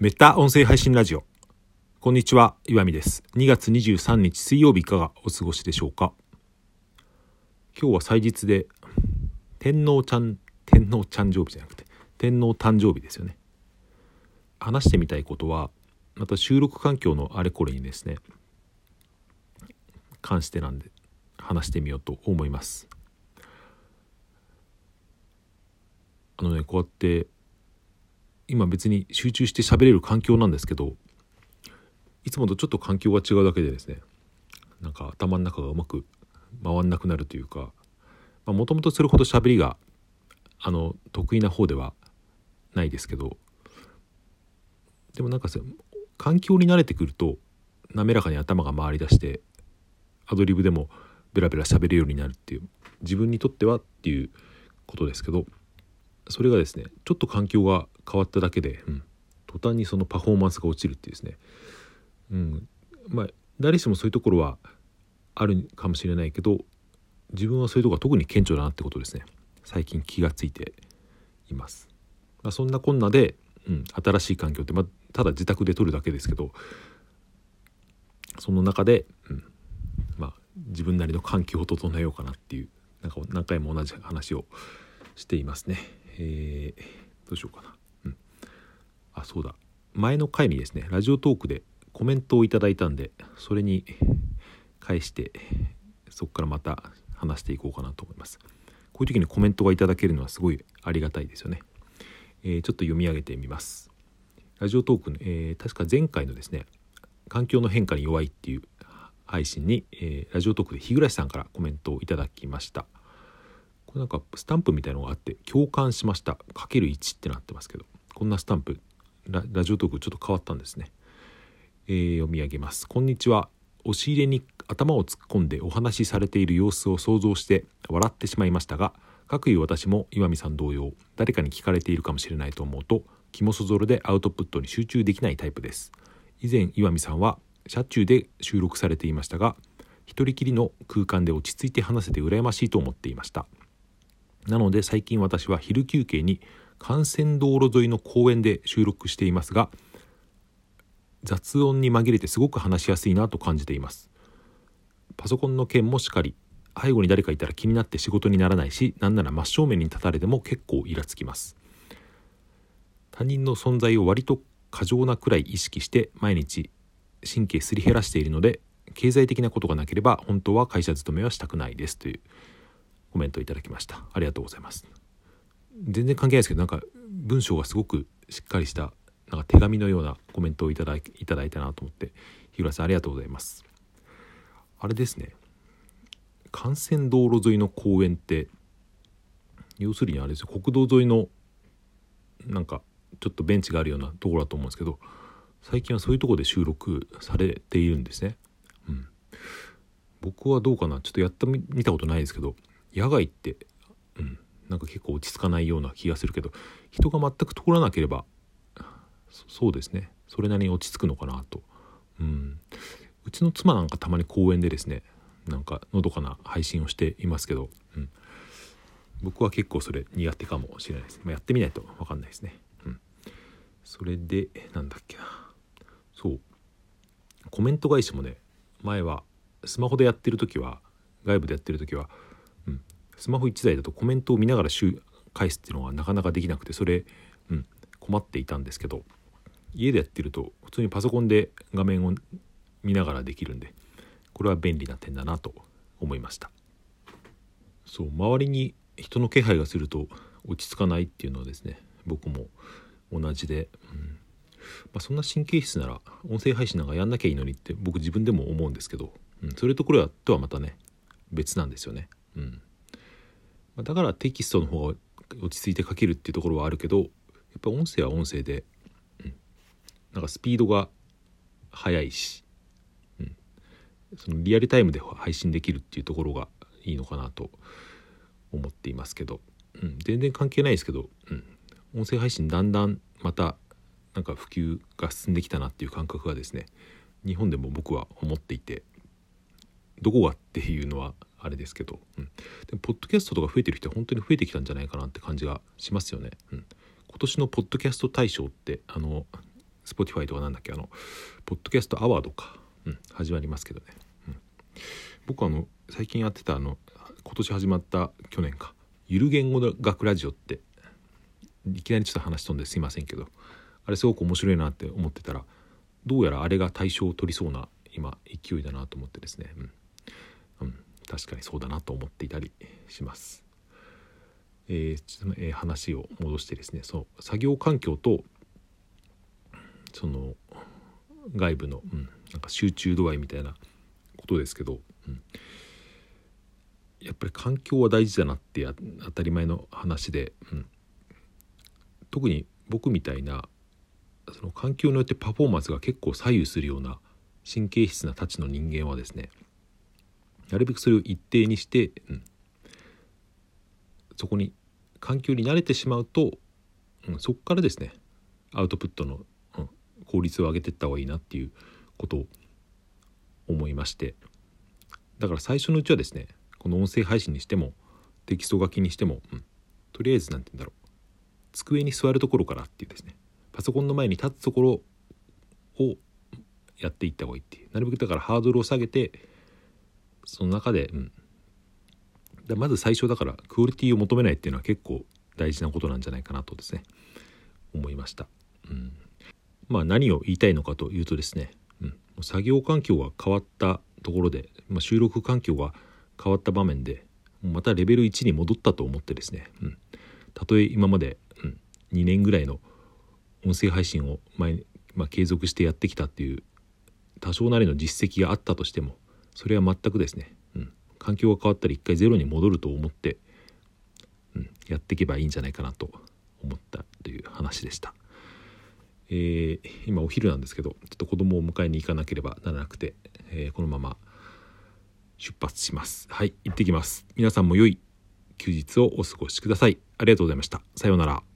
メタ音声配信ラジオ。こんにちは岩見です。2月23日水曜日いかがお過ごしでしょうか？今日は祭日で天皇ちゃん天皇ちゃん生日じゃなくて天皇誕生日ですよね。話してみたいことはまた収録環境のあれこれにですね関してなんで話してみようと思います。あのねこうやって今別に集中して喋れる環境なんですけどいつもとちょっと環境が違うだけでですねなんか頭の中がうまく回んなくなるというかもともとそれほど喋りがあの得意な方ではないですけどでもなんか環境に慣れてくると滑らかに頭が回りだしてアドリブでもベラベラ喋るようになるっていう自分にとってはっていうことですけどそれがですねちょっと環境が変わっただけで、うん、途端にそのパフォーマンスが落ちるっていうですね、うん、まあ誰しもそういうところはあるかもしれないけど自分はそういうところが特に顕著だなってことですね。最近気がついています、まあ、そんなこんなで、うん、新しい環境って、まあ、ただ自宅で撮るだけですけどその中で、うん、まあ自分なりの環境を整えようかなっていうなんか何回も同じ話をしていますね。えー、どうしようかな。うん。あ、そうだ。前の回にですね、ラジオトークでコメントをいただいたんで、それに返して、そこからまた話していこうかなと思います。こういう時にコメントがいただけるのはすごいありがたいですよね。えー、ちょっと読み上げてみます。ラジオトークの、えー、確か前回のですね、環境の変化に弱いっていう配信に、えー、ラジオトークで日暮さんからコメントをいただきました。これなんかスタンプみたいのがあって共感しました。かける1ってなってますけど。こんなスタンプラジオトークちょっと変わったんですね、えー、読み上げます。こんにちは。押し入れに頭を突っ込んでお話しされている様子を想像して笑ってしまいましたが各いう私も岩見さん同様誰かに聞かれているかもしれないと思うと気もそぞろでアウトプットに集中できないタイプです。以前岩見さんは車中で収録されていましたが一人きりの空間で落ち着いて話せて羨ましいと思っていました。なので最近私は昼休憩に幹線道路沿いの公園で収録していますが雑音に紛れてすごく話しやすいなと感じています。パソコンの件もしっかり背後に誰かいたら気になって仕事にならないし何なら真正面に立たれても結構イラつきます。他人の存在を割と過剰なくらい意識して毎日神経すり減らしているので経済的なことがなければ本当は会社勤めはしたくないですという。コメントいただきました。ありがとうございます。全然関係ないですけどなんか文章がすごくしっかりしたなんか手紙のようなコメントをいただいただいたなと思って日浦さんありがとうございます。あれですね。幹線道路沿いの公園って要するにあれですよ。国道沿いのなんかちょっとベンチがあるようなところだと思うんですけど最近はそういうとこで収録されているんですね。うん、僕はどうかな。ちょっとやってみたことないですけど。野外って、うん、なんか結構落ち着かないような気がするけど人が全く通らなければそうですね。それなりに落ち着くのかなと、うん、うちの妻なんかたまに公園でですねなんかのどかな配信をしていますけど、うん、僕は結構それ苦手かもしれないです、まあ、やってみないと分かんないですね、うん、それでなんだっけな。そう。コメント返しもね前はスマホでやってる時は外部でやってる時はスマホ1台だとコメントを見ながら返すっていうのはなかなかできなくてそれ、うん、困っていたんですけど家でやってると普通にパソコンで画面を見ながらできるんでこれは便利な点だなと思いました。そう周りに人の気配がすると落ち着かないっていうのはですね僕も同じで、うん。まあ、そんな神経質なら音声配信なんかやんなきゃいいのにって僕自分でも思うんですけど、うん、それとこれはとはまたね別なんですよね。うん。だからテキストの方が落ち着いて書けるっていうところはあるけどやっぱ音声は音声で、うん、なんかスピードが速いし、うん、そのリアルタイムで配信できるっていうところがいいのかなと思っていますけど、うん、全然関係ないですけど、うん、音声配信だんだんまたなんか普及が進んできたなっていう感覚がですね日本でも僕は思っていてどこがっていうのはあれですけど、うん、でもポッドキャストとか増えてる人は本当に増えてきたんじゃないかなって感じがしますよね。うん、今年のポッドキャスト大賞ってあの Spotify とかなんだっけあのポッドキャストアワードか、うん、始まりますけどね、うん、僕あの最近やってたあの今年始まった去年か。ゆる言語の学ラジオっていきなりちょっと話飛んですいませんけどあれすごく面白いなって思ってたらどうやらあれが対象を取りそうな今勢いだなと思ってですね、うん、確かにそうだなと思っていたりします。えーえ、話を戻してですねその作業環境とその外部の、うん、なんか集中度合いみたいなことですけど、うん、やっぱり環境は大事だなって当たり前の話で、うん、特に僕みたいなその環境によってパフォーマンスが結構左右するような神経質なたちの人間はですねなるべくそれを一定にして、うん、そこに環境に慣れてしまうと、うん、そこからですねアウトプットの、うん、効率を上げていった方がいいなっていうことを思いまして。だから最初のうちはですねこの音声配信にしてもテキスト書きにしても、うん、とりあえず何て言うんだろう机に座るところからっていうですねパソコンの前に立つところをやっていった方がいいっていう。なるべくだからハードルを下げてその中で、うん、だまず最初だからクオリティを求めないっていうのは結構大事なことなんじゃないかなとですね。思いました。うん、まあ何を言いたいのかというとですね、うん、作業環境が変わったところで、まあ、収録環境が変わった場面でまたレベル1に戻ったと思ってですね、うん、たとえ今まで、うん、2年ぐらいの音声配信を前、まあ、継続してやってきたっていう多少なりの実績があったとしてもそれは全くですね、うん、環境が変わったら一回ゼロに戻ると思って、うん、やっていけばいいんじゃないかなと思ったという話でした。えー、今お昼なんですけどちょっと子供を迎えに行かなければならなくて、えー、このまま出発します。はい。行ってきます。皆さんも良い休日をお過ごしください。ありがとうございました。さようなら。